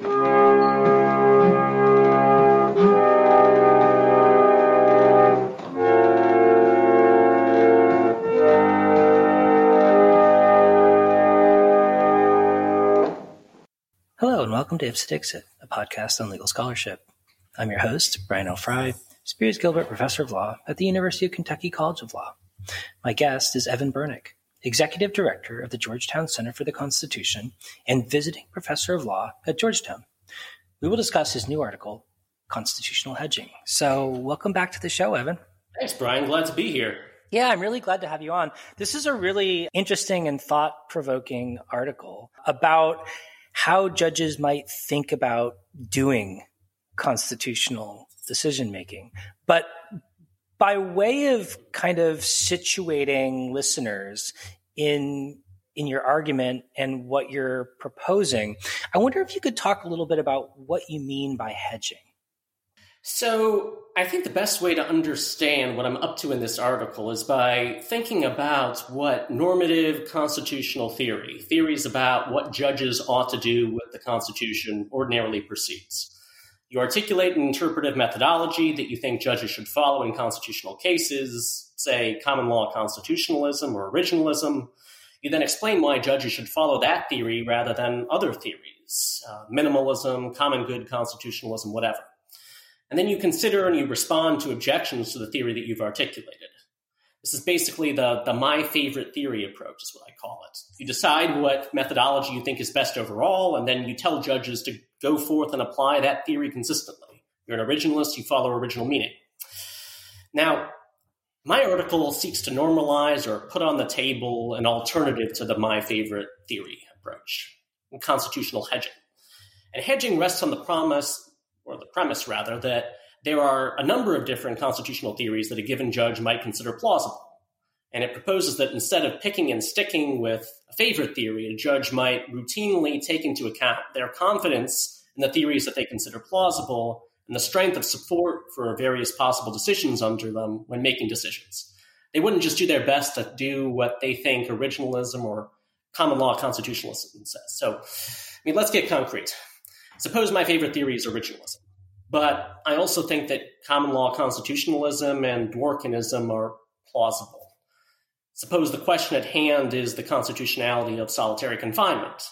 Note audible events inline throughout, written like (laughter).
Hello, and welcome to Ipse Dixit, a podcast on legal scholarship. I'm your host, Brian L. Frye, Spears Gilbert Professor of Law at the University of Kentucky College of Law. My guest is Evan Bernick, Executive Director of the Georgetown Center for the Constitution and Visiting Professor of Law at Georgetown. We will discuss his new article, Constitutional Hedging. So, welcome back to the show, Evan. Thanks, Brian. Glad to be here. Yeah, I'm really glad to have you on. This is a really interesting and thought provoking article about how judges might think about doing constitutional decision making. But by way of kind of situating listeners in in your argument and what you're proposing, I wonder if you could talk a little bit about what you mean by hedging. So, I think the best way to understand what I'm up to in this article is by thinking about what normative constitutional theory, theories about what judges ought to do with the Constitution, ordinarily proceeds. You articulate an interpretive methodology that you think judges should follow in constitutional cases, say common law constitutionalism or originalism. You then explain why judges should follow that theory rather than other theories, uh, minimalism, common good constitutionalism, whatever. And then you consider and you respond to objections to the theory that you've articulated. This is basically the, the my favorite theory approach, is what I call it. You decide what methodology you think is best overall, and then you tell judges to go forth and apply that theory consistently. You're an originalist, you follow original meaning. Now, my article seeks to normalize or put on the table an alternative to the my favorite theory approach, constitutional hedging. And hedging rests on the promise or the premise rather, that there are a number of different constitutional theories that a given judge might consider plausible. And it proposes that instead of picking and sticking with a favorite theory, a judge might routinely take into account their confidence in the theories that they consider plausible and the strength of support for various possible decisions under them when making decisions. They wouldn't just do their best to do what they think originalism or common law constitutionalism says. So, I mean, let's get concrete. Suppose my favorite theory is originalism, but I also think that common law constitutionalism and Dworkinism are plausible. Suppose the question at hand is the constitutionality of solitary confinement.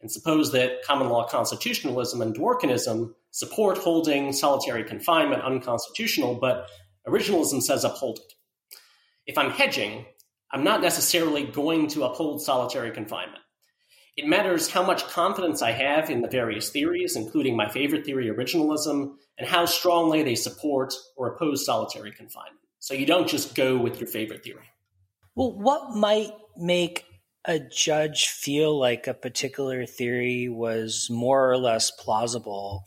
And suppose that common law constitutionalism and Dworkinism support holding solitary confinement unconstitutional, but originalism says uphold it. If I'm hedging, I'm not necessarily going to uphold solitary confinement. It matters how much confidence I have in the various theories, including my favorite theory, originalism, and how strongly they support or oppose solitary confinement. So you don't just go with your favorite theory. Well, what might make a judge feel like a particular theory was more or less plausible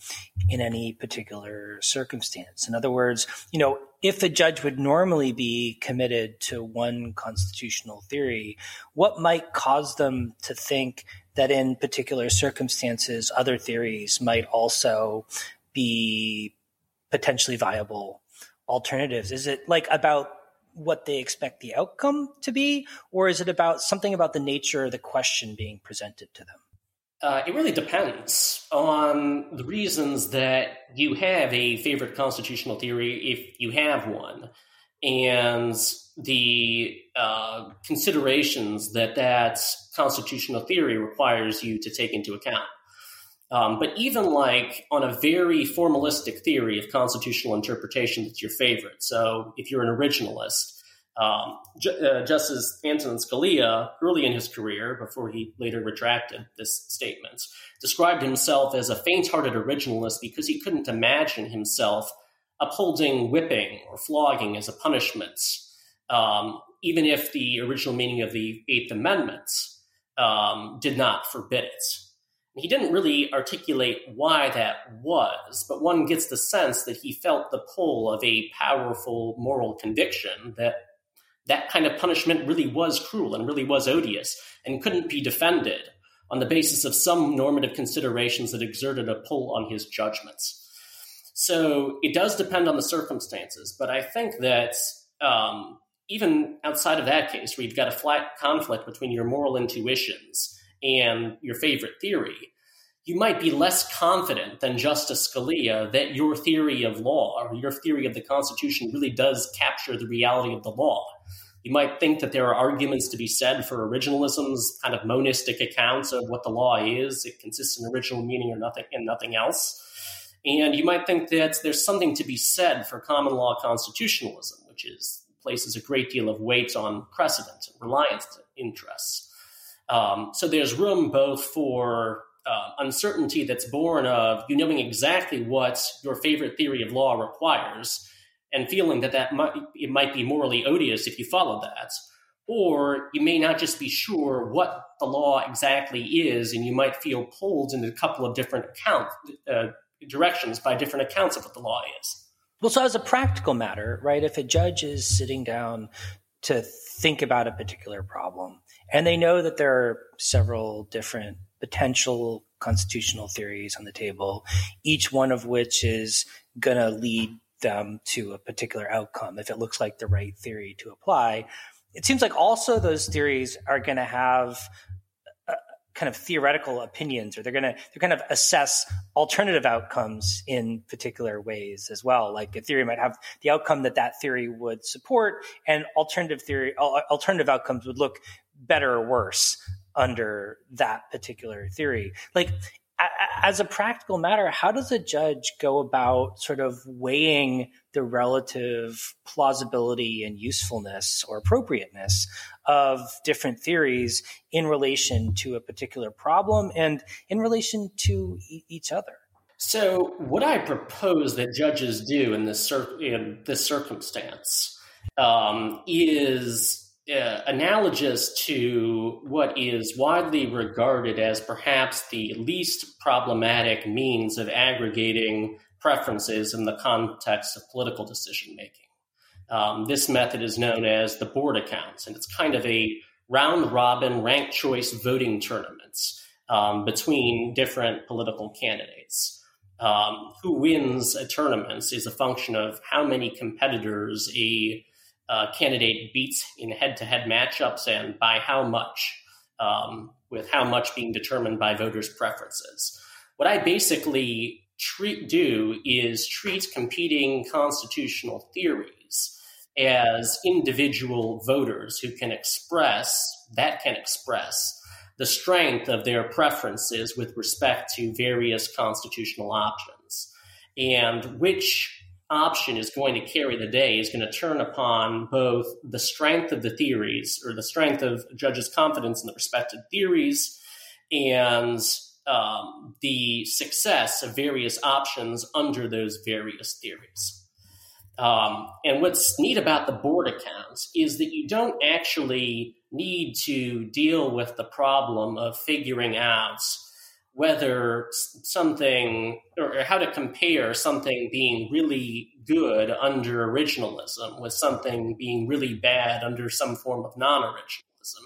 in any particular circumstance? In other words, you know, if a judge would normally be committed to one constitutional theory, what might cause them to think that in particular circumstances, other theories might also be potentially viable alternatives? Is it like about what they expect the outcome to be, or is it about something about the nature of the question being presented to them? Uh, it really depends on the reasons that you have a favorite constitutional theory, if you have one, and the uh, considerations that that constitutional theory requires you to take into account. Um, but even like on a very formalistic theory of constitutional interpretation that's your favorite. So if you're an originalist, um, uh, Justice Antonin Scalia, early in his career, before he later retracted this statement, described himself as a faint hearted originalist because he couldn't imagine himself upholding whipping or flogging as a punishment, um, even if the original meaning of the Eighth Amendment um, did not forbid it. He didn't really articulate why that was, but one gets the sense that he felt the pull of a powerful moral conviction that that kind of punishment really was cruel and really was odious and couldn't be defended on the basis of some normative considerations that exerted a pull on his judgments. So it does depend on the circumstances, but I think that um, even outside of that case, where you've got a flat conflict between your moral intuitions and your favorite theory, you might be less confident than Justice Scalia that your theory of law or your theory of the Constitution really does capture the reality of the law. You might think that there are arguments to be said for originalism's kind of monistic accounts of what the law is. It consists in original meaning or nothing and nothing else. And you might think that there's something to be said for common law constitutionalism, which is places a great deal of weight on precedent and reliance interests. Um, so there's room both for uh, uncertainty that's born of you knowing exactly what your favorite theory of law requires and feeling that that might, it might be morally odious if you follow that. Or you may not just be sure what the law exactly is and you might feel pulled in a couple of different account uh, directions by different accounts of what the law is. Well so as a practical matter right if a judge is sitting down to think about a particular problem and they know that there are several different potential constitutional theories on the table, each one of which is going to lead them to a particular outcome if it looks like the right theory to apply. It seems like also those theories are going to have kind of theoretical opinions or they're going to they're kind of assess alternative outcomes in particular ways as well like a theory might have the outcome that that theory would support and alternative theory alternative outcomes would look better or worse under that particular theory. Like, as a practical matter, how does a judge go about sort of weighing the relative plausibility and usefulness or appropriateness of different theories in relation to a particular problem and in relation to e- each other? So, what I propose that judges do in this, cir- in this circumstance um, is uh, analogous to what is widely regarded as perhaps the least problematic means of aggregating preferences in the context of political decision making. Um, this method is known as the Borda counts, and it's kind of a round robin rank choice voting tournaments um, between different political candidates. Um, who wins a tournament is a function of how many competitors a uh, candidate beats in head-to-head matchups and by how much, um, with how much being determined by voters' preferences. What I basically treat, do is treat competing constitutional theories as individual voters who can express that can express the strength of their preferences with respect to various constitutional options and which option is going to carry the day is going to turn upon both the strength of the theories or the strength of judges' confidence in the respective theories and um, the success of various options under those various theories. Um, and what's neat about the Borda counts is that you don't actually need to deal with the problem of figuring out whether something or how to compare something being really good under originalism with something being really bad under some form of non originalism.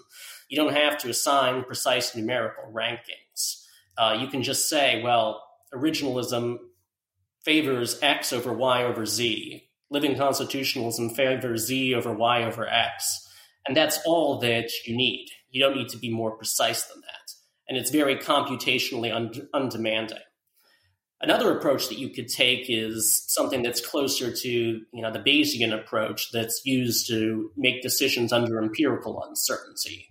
You don't have to assign precise numerical rankings. Uh, you can just say, well, originalism favors X over Y over Z. Living constitutionalism favors Z over Y over X. And that's all that you need. You don't need to be more precise than that and it's very computationally un- undemanding. Another approach that you could take is something that's closer to you know the Bayesian approach that's used to make decisions under empirical uncertainty.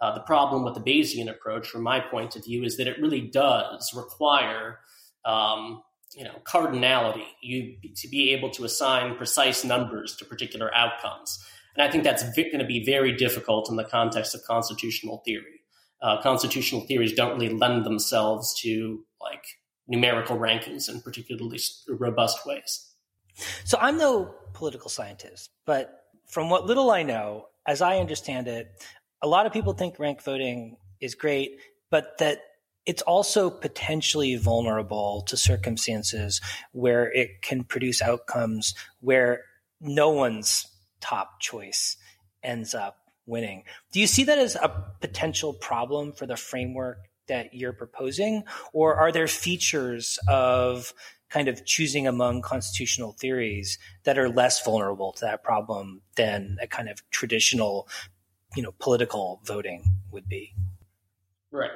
Uh, the problem with the Bayesian approach, from my point of view, is that it really does require um, you know cardinality, you to be able to assign precise numbers to particular outcomes, and I think that's going to be very difficult in the context of constitutional theory uh, constitutional theories don't really lend themselves to like numerical rankings in particularly robust ways. So I'm no political scientist, but from what little I know, as I understand it, a lot of people think rank voting is great, but that it's also potentially vulnerable to circumstances where it can produce outcomes where no one's top choice ends up winning. Do you see that as a potential problem for the framework that you're proposing? Or are there features of kind of choosing among constitutional theories that are less vulnerable to that problem than a kind of traditional, you know, political voting would be? Right.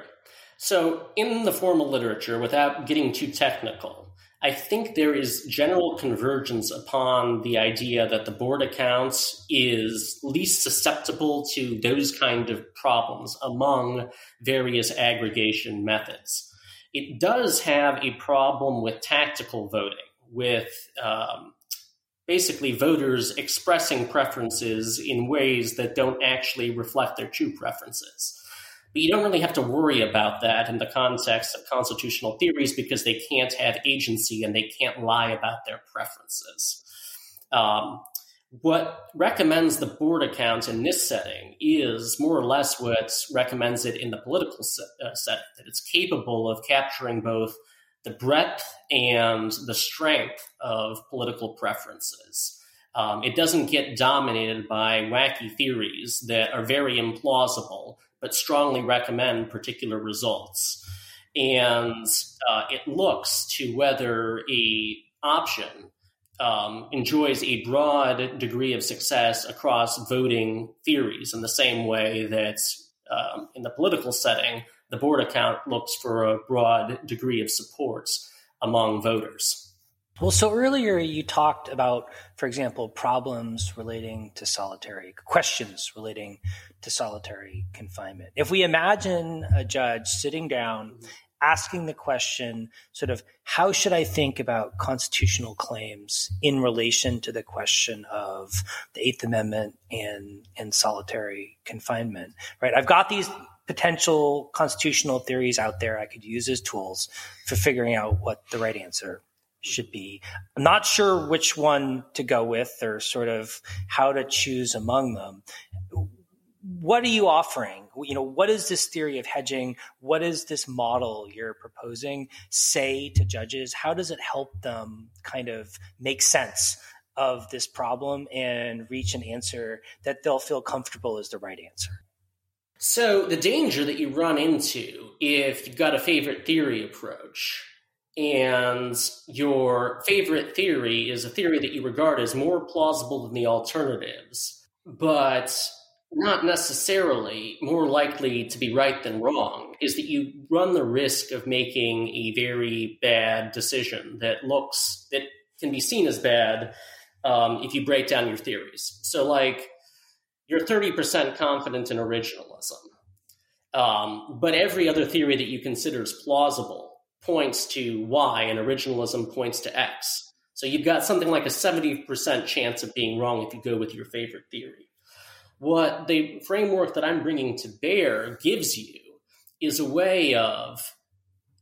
So, in the formal literature, without getting too technical, I think there is general convergence upon the idea that the Borda count is least susceptible to those kind of problems among various aggregation methods. It does have a problem with tactical voting, with um, basically voters expressing preferences in ways that don't actually reflect their true preferences. But you don't really have to worry about that in the context of constitutional theories because they can't have agency and they can't lie about their preferences. Um, what recommends the Borda count in this setting is more or less what recommends it in the political set, uh, setting, that it's capable of capturing both the breadth and the strength of political preferences. Um, it doesn't get dominated by wacky theories that are very implausible but strongly recommend particular results. And uh, it looks to whether a option um, enjoys a broad degree of success across voting theories in the same way that um, in the political setting, the Borda count looks for a broad degree of support among voters. Well, so earlier you talked about, for example, problems relating to solitary, questions relating to solitary confinement. If we imagine a judge sitting down asking the question, sort of, how should I think about constitutional claims in relation to the question of the Eighth Amendment and, and solitary confinement, right? I've got these potential constitutional theories out there I could use as tools for figuring out what the right answer should be. I'm not sure which one to go with or sort of how to choose among them. What are you offering? You know, what is this theory of hedging? What is this model you're proposing say to judges? How does it help them kind of make sense of this problem and reach an answer that they'll feel comfortable is the right answer? So, the danger that you run into if you've got a favorite theory approach and your favorite theory is a theory that you regard as more plausible than the alternatives, but not necessarily more likely to be right than wrong, is that you run the risk of making a very bad decision that looks, that can be seen as bad um, if you break down your theories. So, like, you're 30% confident in originalism, um, but every other theory that you consider is plausible points to Y and originalism points to X. So you've got something like a 70% chance of being wrong if you go with your favorite theory. What the framework that I'm bringing to bear gives you is a way of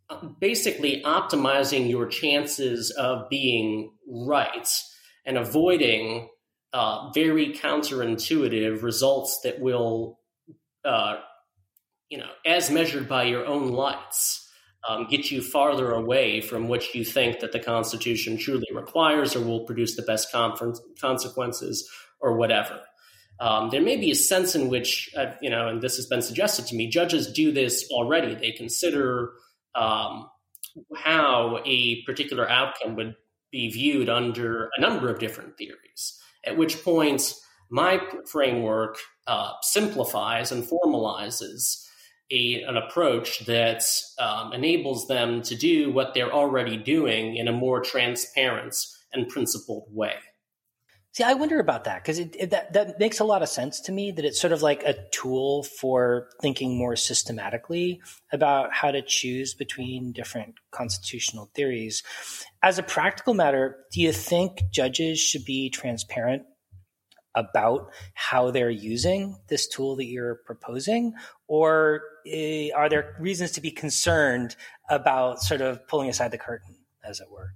uh, basically optimizing your chances of being right and avoiding uh, very counterintuitive results that will, uh, you know, as measured by your own lights, um, get you farther away from what you think that the Constitution truly requires or will produce the best consequences or whatever. Um, there may be a sense in which, uh, you know, and this has been suggested to me, judges do this already. They consider um, how a particular outcome would be viewed under a number of different theories, at which point my framework uh, simplifies and formalizes a, an approach that um, enables them to do what they're already doing in a more transparent and principled way. See, I wonder about that because that that makes a lot of sense to me. That it's sort of like a tool for thinking more systematically about how to choose between different constitutional theories. As a practical matter, do you think judges should be transparent about how they're using this tool that you're proposing? Or uh, are there reasons to be concerned about sort of pulling aside the curtain, as it were?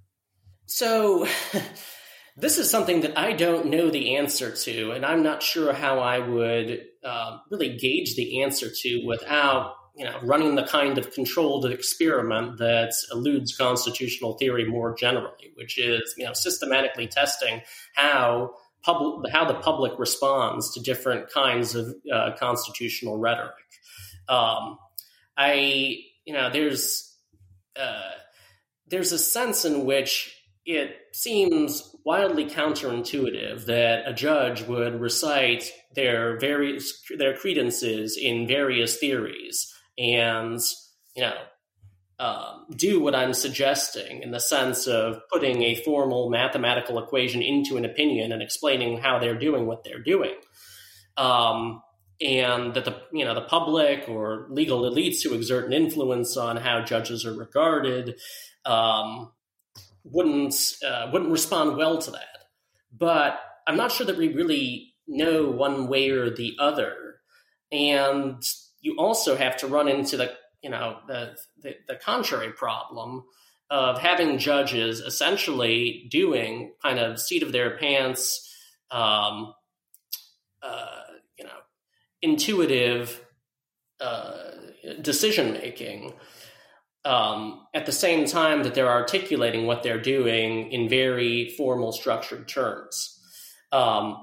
So, (laughs) this is something that I don't know the answer to, and I'm not sure how I would uh, really gauge the answer to without you know running the kind of controlled experiment that eludes constitutional theory more generally, which is you know systematically testing how public, how the public responds to different kinds of uh, constitutional rhetoric. Um, I, you know, there's uh, there's a sense in which it seems wildly counterintuitive that a judge would recite their various their credences in various theories and you know, um, do what I'm suggesting in the sense of putting a formal mathematical equation into an opinion and explaining how they're doing what they're doing. Um, and that the you know the public or legal elites who exert an influence on how judges are regarded um, wouldn't uh, wouldn't respond well to that. But I'm not sure that we really know one way or the other. And you also have to run into the you know the, the, the contrary problem of having judges essentially doing kind of seat of their pants, um, uh, you know, intuitive uh, decision making. Um, at the same time that they're articulating what they're doing in very formal, structured terms. Um,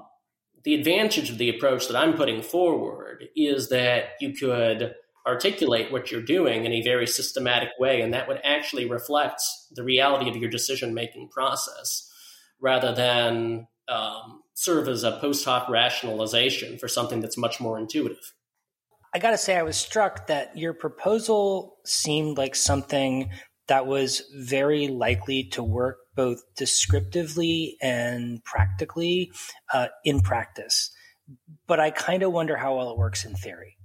the advantage of the approach that I'm putting forward is that you could articulate what you're doing in a very systematic way, and that would actually reflect the reality of your decision making process rather than um, serve as a post hoc rationalization for something that's much more intuitive. I got to say, I was struck that your proposal seemed like something that was very likely to work both descriptively and practically uh, in practice. But I kind of wonder how well it works in theory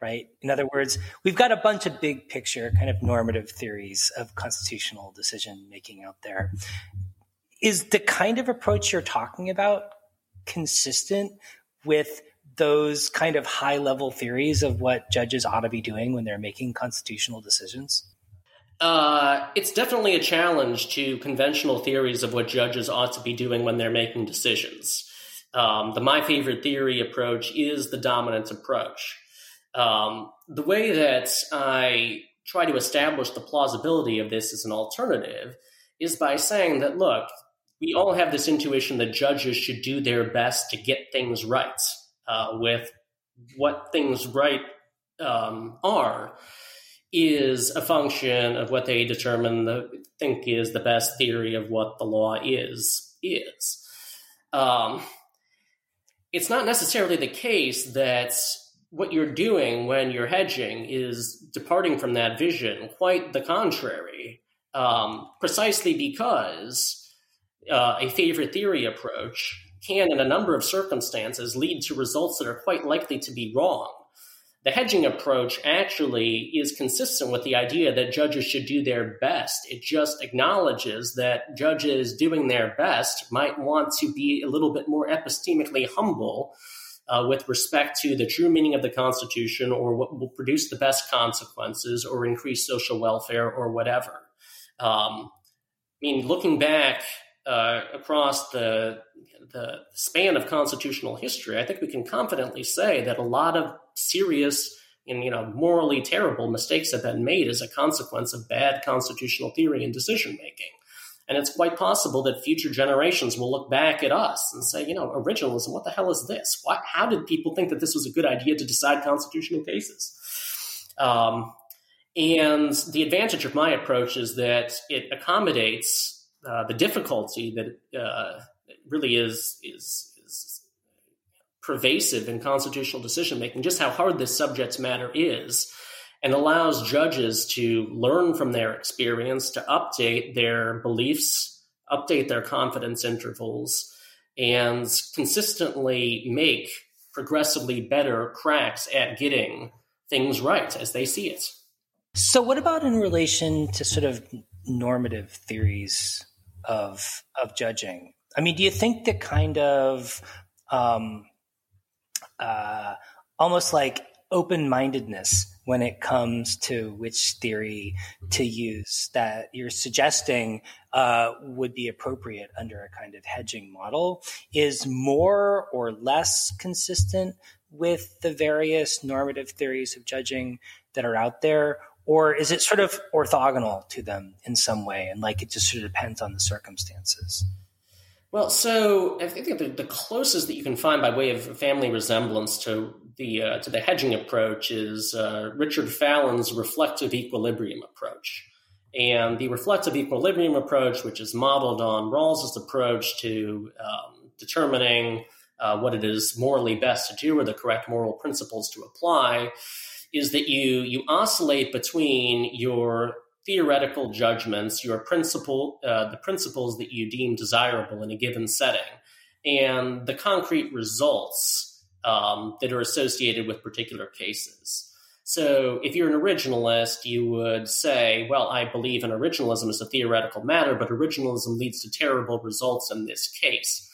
right? In other words, we've got a bunch of big picture kind of normative theories of constitutional decision making out there. Is the kind of approach you're talking about consistent with those kind of high level theories of what judges ought to be doing when they're making constitutional decisions? Uh, it's definitely a challenge to conventional theories of what judges ought to be doing when they're making decisions. Um, the my favorite theory approach is the dominant approach. Um, the way that I try to establish the plausibility of this as an alternative is by saying that, look, we all have this intuition that judges should do their best to get things right uh, with what things right um, are is a function of what they determine the think is the best theory of what the law is is. Um, it's not necessarily the case that what you're doing when you're hedging is departing from that vision. Quite the contrary, um, precisely because uh, a favorite theory approach can, in a number of circumstances, lead to results that are quite likely to be wrong. The hedging approach actually is consistent with the idea that judges should do their best. It just acknowledges that judges doing their best might want to be a little bit more epistemically humble uh, with respect to the true meaning of the Constitution or what will produce the best consequences or increase social welfare or whatever. Um, I mean, looking back uh, across the the span of constitutional history, I think we can confidently say that a lot of serious and you know morally terrible mistakes have been made as a consequence of bad constitutional theory and decision making. And it's quite possible that future generations will look back at us and say, you know, originalism, what the hell is this? Why, how did people think that this was a good idea to decide constitutional cases? Um, and the advantage of my approach is that it accommodates uh, the difficulty that uh, really is, is, is pervasive in constitutional decision making, just how hard this subject matter is and allows judges to learn from their experience, to update their beliefs, update their confidence intervals, and consistently make progressively better cracks at getting things right as they see it. So, what about in relation to sort of normative theories of of judging? I mean, do you think the kind of um, uh, almost like open mindedness when it comes to which theory to use that you're suggesting uh, would be appropriate under a kind of hedging model is more or less consistent with the various normative theories of judging that are out there or is it sort of orthogonal to them in some way and like it just sort of depends on the circumstances? Well, so I think the, the closest that you can find by way of family resemblance to the uh, to the hedging approach is uh, Richard Fallon's reflective equilibrium approach. And the reflective equilibrium approach, which is modeled on Rawls's approach to um, determining uh, what it is morally best to do or the correct moral principles to apply, is that you you oscillate between your theoretical judgments, your principle, uh, the principles that you deem desirable in a given setting, and the concrete results um, that are associated with particular cases. So, if you're an originalist, you would say, Well, I believe in originalism as a theoretical matter, but originalism leads to terrible results in this case.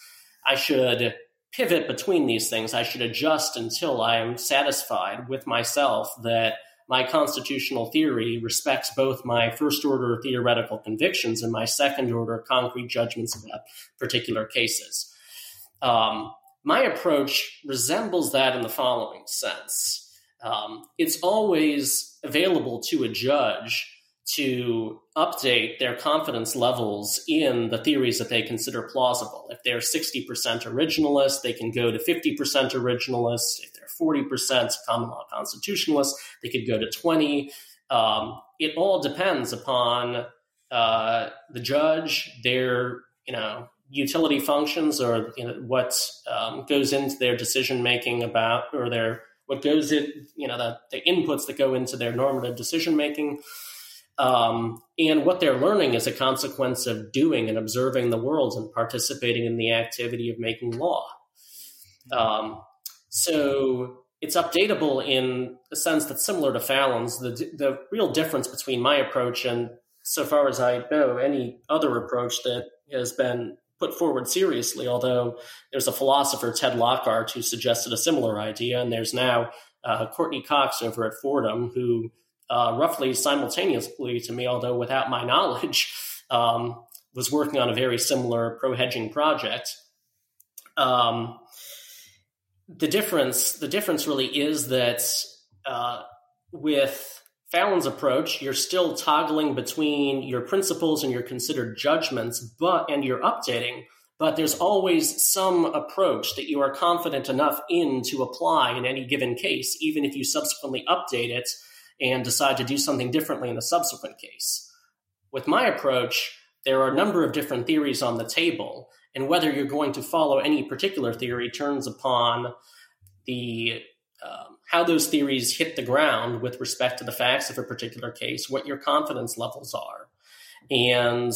I should pivot between these things. I should adjust until I am satisfied with myself that my constitutional theory respects both my first order theoretical convictions and my second order concrete judgments about particular cases. Um, my approach resembles that in the following sense um, it's always available to a judge to update their confidence levels in the theories that they consider plausible. If they're 60% originalist, they can go to 50% originalist. If they're 40% common law constitutionalist, they could go to 20. Um, it all depends upon uh, the judge, their you know utility functions, or you know, what um, goes into their decision making about or their what goes in you know the, the inputs that go into their normative decision making um, and what they're learning is a consequence of doing and observing the world and participating in the activity of making law. Um, so it's updatable in a sense that's similar to Fallon's. The, the real difference between my approach and, so far as I know, any other approach that has been put forward seriously, although there's a philosopher, Ted Lockhart, who suggested a similar idea, and there's now uh, Courtney Cox over at Fordham, who uh, roughly simultaneously to me, although without my (laughs) knowledge, um, was working on a very similar pro hedging project. Um, the difference, the difference really is that uh, with Fallon's approach, you're still toggling between your principles and your considered judgments, but and you're updating. But there's always some approach that you are confident enough in to apply in any given case, even if you subsequently update it and decide to do something differently in a subsequent case. With my approach, there are a number of different theories on the table, and whether you're going to follow any particular theory turns upon the um, how those theories hit the ground with respect to the facts of a particular case, what your confidence levels are, and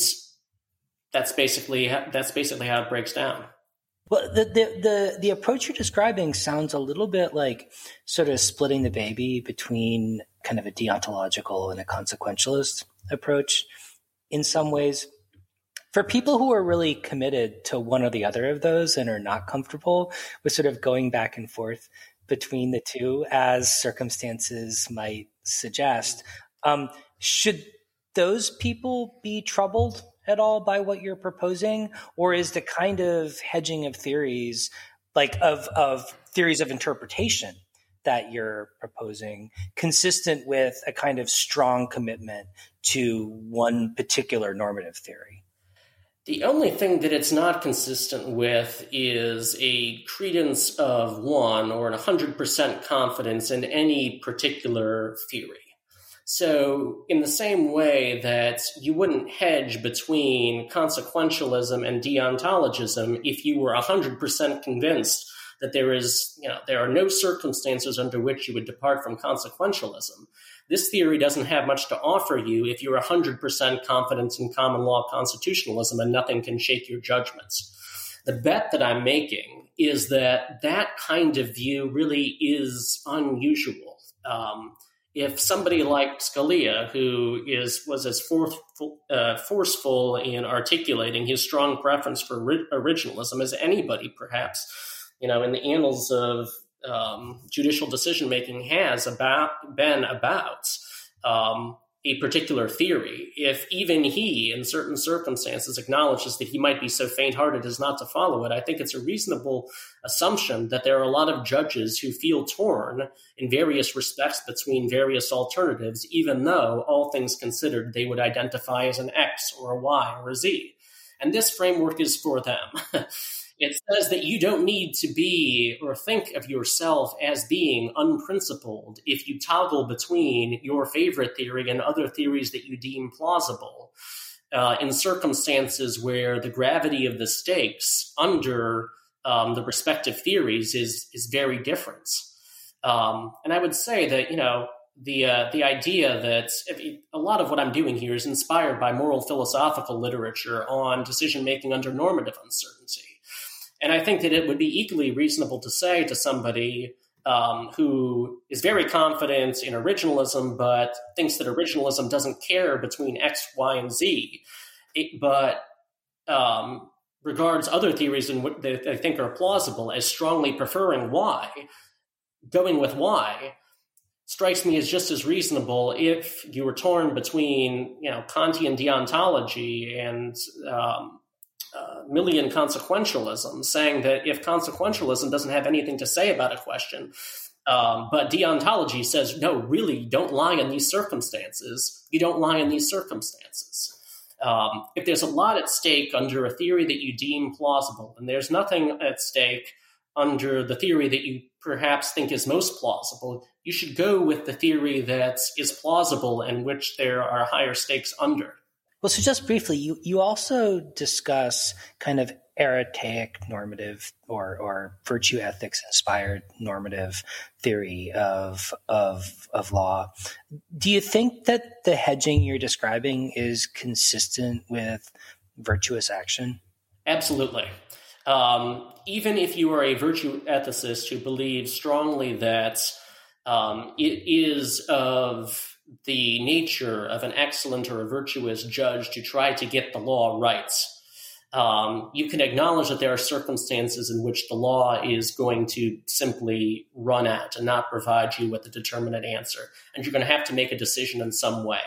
that's basically that's basically how it breaks down. Well, the, the, the, the approach you're describing sounds a little bit like sort of splitting the baby between kind of a deontological and a consequentialist approach in some ways. For people who are really committed to one or the other of those and are not comfortable with sort of going back and forth between the two, as circumstances might suggest, um, should those people be troubled at all by what you're proposing, or is the kind of hedging of theories, like of of theories of interpretation that you're proposing, consistent with a kind of strong commitment to one particular normative theory? The only thing that it's not consistent with is a credence of one or an 100% confidence in any particular theory. So, in the same way that you wouldn't hedge between consequentialism and deontologism if you were 100% convinced that there is, you know, there are no circumstances under which you would depart from consequentialism. This theory doesn't have much to offer you if you're 100% confident in common law constitutionalism and nothing can shake your judgments. The bet that I'm making is that that kind of view really is unusual. Um, if somebody like Scalia, who is was as forceful, uh, forceful in articulating his strong preference for ri- originalism as anybody, perhaps, you know, in the annals of um, judicial decision making has about been about um, a particular theory, if even he, in certain circumstances, acknowledges that he might be so faint hearted as not to follow it, I think it's a reasonable assumption that there are a lot of judges who feel torn in various respects between various alternatives, even though, all things considered, they would identify as an X or a Y or a Z. And this framework is for them. (laughs) It says that you don't need to be or think of yourself as being unprincipled if you toggle between your favorite theory and other theories that you deem plausible uh, in circumstances where the gravity of the stakes under um, the respective theories is is very different. Um, and I would say that, you know, the uh, the idea that a lot of what I'm doing here is inspired by moral philosophical literature on decision making under normative uncertainty. And I think that it would be equally reasonable to say to somebody um, who is very confident in originalism, but thinks that originalism doesn't care between X, Y, and Z, it, but um, regards other theories they, they think are plausible as strongly preferring Y, going with Y strikes me as just as reasonable if you were torn between you know Kantian deontology and um, uh, Millian consequentialism, saying that if consequentialism doesn't have anything to say about a question, um, but deontology says no, really, don't lie in these circumstances. You don't lie in these circumstances. Um, if there's a lot at stake under a theory that you deem plausible, and there's nothing at stake under the theory that you perhaps think is most plausible, you should go with the theory that is plausible and which there are higher stakes under. Well, so just briefly, you, you also discuss kind of aretaic normative or, or virtue ethics inspired normative theory of, of, of law. Do you think that the hedging you're describing is consistent with virtuous action? Absolutely. Um, even if you are a virtue ethicist who believes strongly that um, it is of the nature of an excellent or a virtuous judge to try to get the law right, um, you can acknowledge that there are circumstances in which the law is going to simply run out and not provide you with a determinate answer. And you're going to have to make a decision in some way.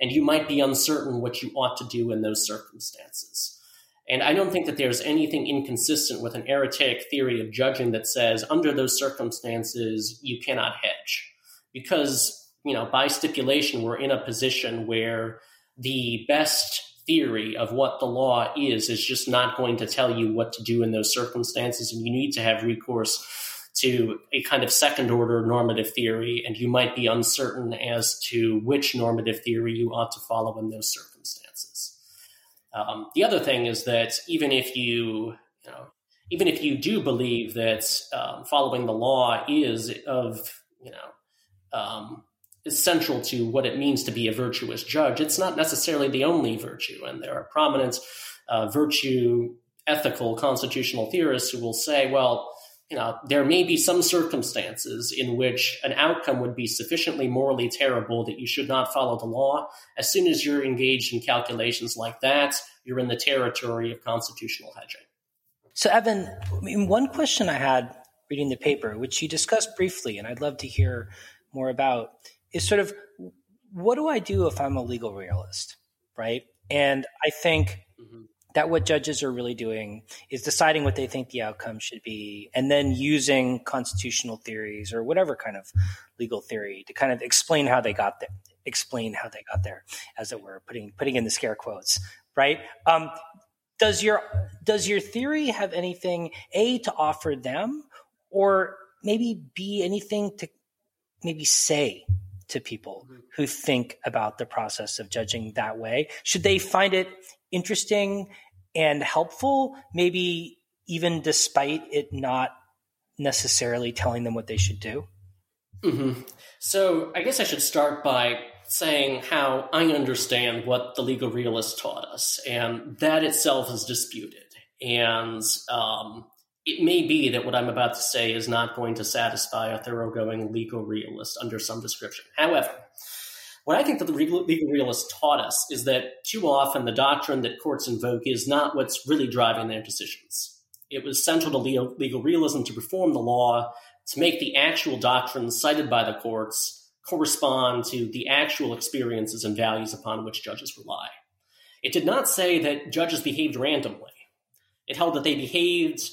And you might be uncertain what you ought to do in those circumstances. And I don't think that there's anything inconsistent with an aretaic theory of judging that says under those circumstances you cannot hedge. Because, you know, by stipulation, we're in a position where the best theory of what the law is is just not going to tell you what to do in those circumstances. And you need to have recourse to a kind of second order normative theory. And you might be uncertain as to which normative theory you ought to follow in those circumstances. Um, the other thing is that even if you, you know, even if you do believe that um, following the law is of, you know, um, essential to what it means to be a virtuous judge, it's not necessarily the only virtue. And there are prominent uh, virtue ethical constitutional theorists who will say, well, you know, there may be some circumstances in which an outcome would be sufficiently morally terrible that you should not follow the law. As soon as you're engaged in calculations like that, you're in the territory of constitutional hedging. So, Evan, I mean, one question I had reading the paper, which you discussed briefly, and I'd love to hear more about, is sort of what do I do if I'm a legal realist, right? And I think mm-hmm that what judges are really doing is deciding what they think the outcome should be and then using constitutional theories or whatever kind of legal theory to kind of explain how they got there explain how they got there as it were putting putting in the scare quotes right um, does your does your theory have anything a to offer them or maybe b anything to maybe say to people mm-hmm. who think about the process of judging that way should they find it interesting and helpful, maybe even despite it not necessarily telling them what they should do? Mm-hmm. So I guess I should start by saying how I understand what the legal realist taught us, and that itself is disputed. And um, it may be that what I'm about to say is not going to satisfy a thoroughgoing legal realist under some description. However, what I think that the legal, realists taught us is that too often the doctrine that courts invoke is not what's really driving their decisions. It was central to legal realism to reform the law to make the actual doctrines cited by the courts correspond to the actual experiences and values upon which judges rely. It did not say that judges behaved randomly. It held that they behaved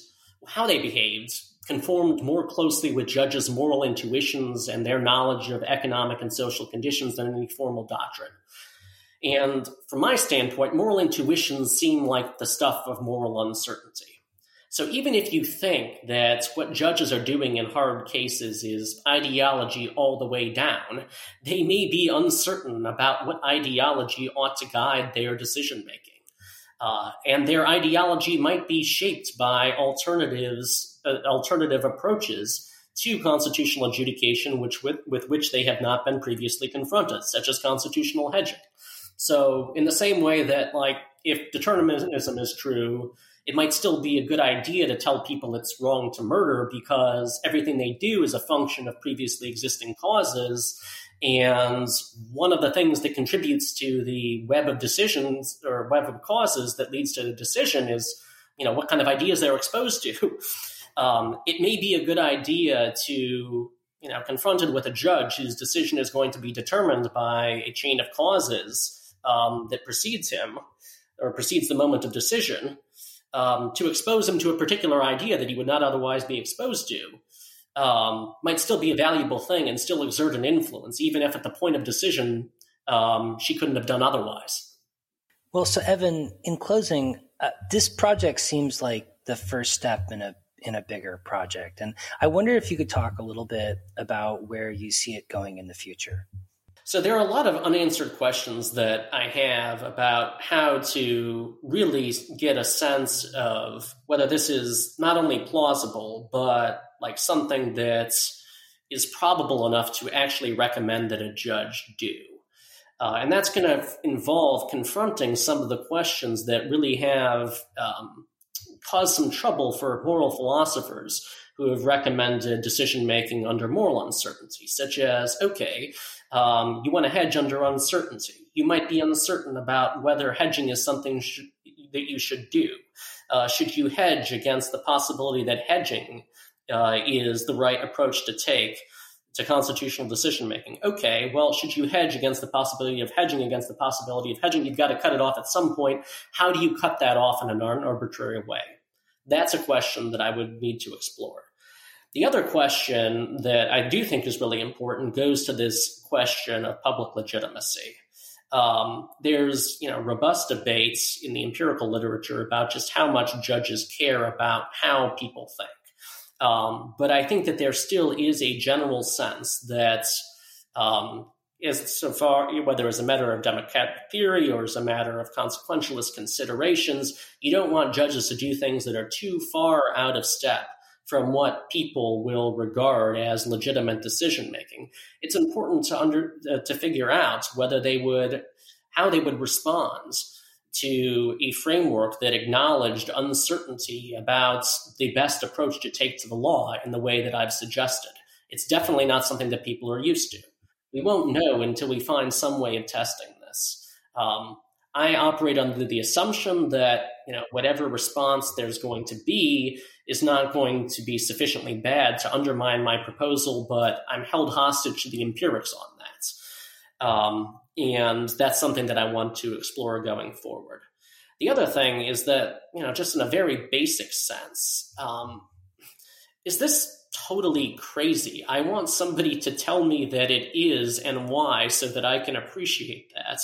how they behaved conformed more closely with judges' moral intuitions and their knowledge of economic and social conditions than any formal doctrine. And from my standpoint, moral intuitions seem like the stuff of moral uncertainty. So even if you think that what judges are doing in hard cases is ideology all the way down, they may be uncertain about what ideology ought to guide their decision making. Uh, and their ideology might be shaped by alternatives, uh, alternative approaches to constitutional adjudication which with, with which they have not been previously confronted, such as constitutional hedging. So, in the same way that, like, if determinism is true, it might still be a good idea to tell people it's wrong to murder because everything they do is a function of previously existing causes. And one of the things that contributes to the web of decisions or web of causes that leads to the decision is, you know, what kind of ideas they're exposed to. (laughs) Um, it may be a good idea to, you know, confronted with a judge whose decision is going to be determined by a chain of causes um, that precedes him or precedes the moment of decision um, to expose him to a particular idea that he would not otherwise be exposed to um, might still be a valuable thing and still exert an influence, even if at the point of decision um, she couldn't have done otherwise. Well, so Evan, in closing, uh, this project seems like the first step in a in a bigger project, and I wonder if you could talk a little bit about where you see it going in the future. So there are a lot of unanswered questions that I have about how to really get a sense of whether this is not only plausible, but like something that is probable enough to actually recommend that a judge do. Uh, and that's going to involve confronting some of the questions that really have um, caused some trouble for moral philosophers who have recommended decision making under moral uncertainty, such as, okay, um, you want to hedge under uncertainty. You might be uncertain about whether hedging is something sh- that you should do. Uh, should you hedge against the possibility that hedging uh, is the right approach to take to constitutional decision making? Okay, well, should you hedge against the possibility of hedging against the possibility of hedging? You've got to cut it off at some point. How do you cut that off in an arbitrary way? That's a question that I would need to explore. The other question that I do think is really important goes to this question of public legitimacy. Um, there's you know robust debates in the empirical literature about just how much judges care about how people think. Um, but I think that there still is a general sense that um, is so far whether as a matter of democratic theory or as a matter of consequentialist considerations, you don't want judges to do things that are too far out of step from what people will regard as legitimate decision making. It's important to under uh, to figure out whether they would how they would respond to a framework that acknowledged uncertainty about the best approach to take to the law in the way that I've suggested. It's definitely not something that people are used to. We won't know until we find some way of testing this. Um, I operate under the assumption that you know whatever response there's going to be is not going to be sufficiently bad to undermine my proposal, but I'm held hostage to the empirics on. Um, and that's something that I want to explore going forward. The other thing is that, you know, just in a very basic sense, um, is this totally crazy. I want somebody to tell me that it is and why so that I can appreciate that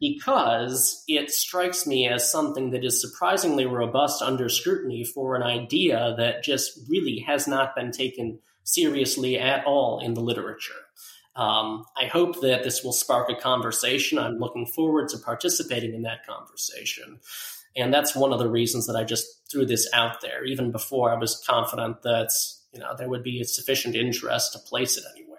because it strikes me as something that is surprisingly robust under scrutiny for an idea that just really has not been taken seriously at all in the literature. Um, I hope that this will spark a conversation. I'm looking forward to participating in that conversation. And that's one of the reasons that I just threw this out there, even before I was confident that you know there would be sufficient interest to place it anywhere.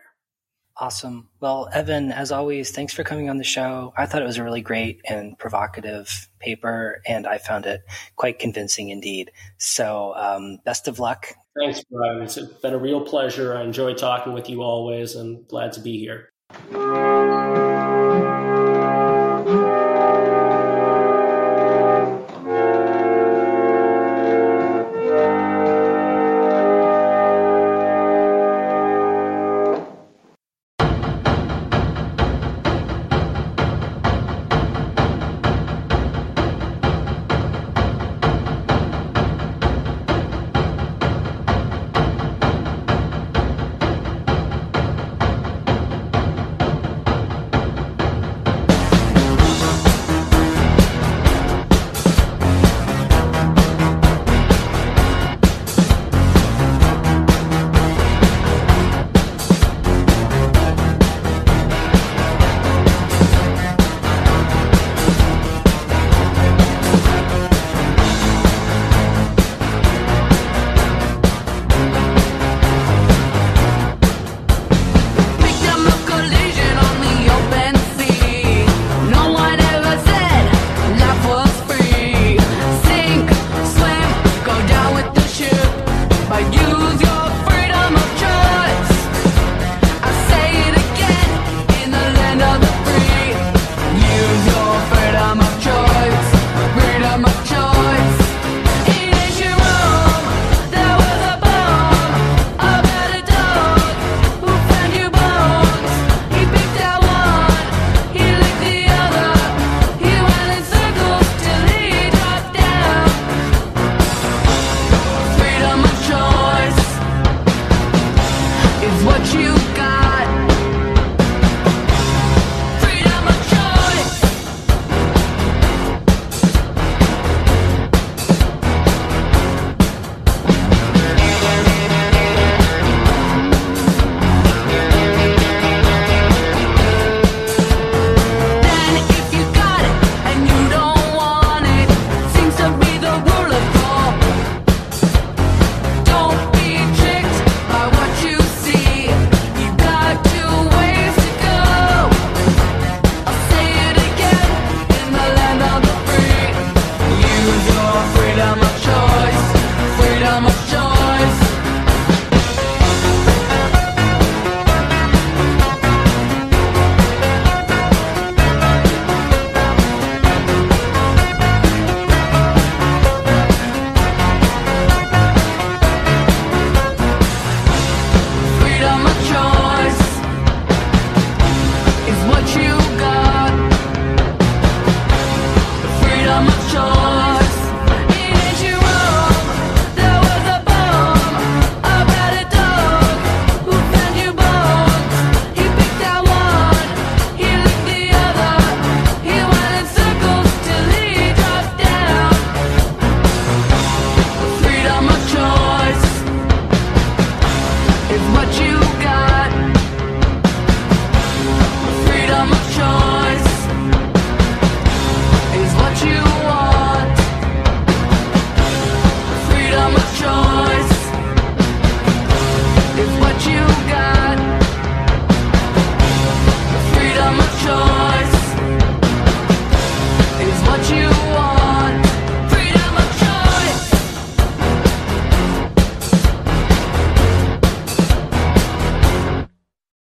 Awesome. Well, Evan, as always, thanks for coming on the show. I thought it was a really great and provocative paper, and I found it quite convincing indeed. So, um, best of luck. Thanks, Brian. It's been a real pleasure. I enjoy talking with you always and glad to be here.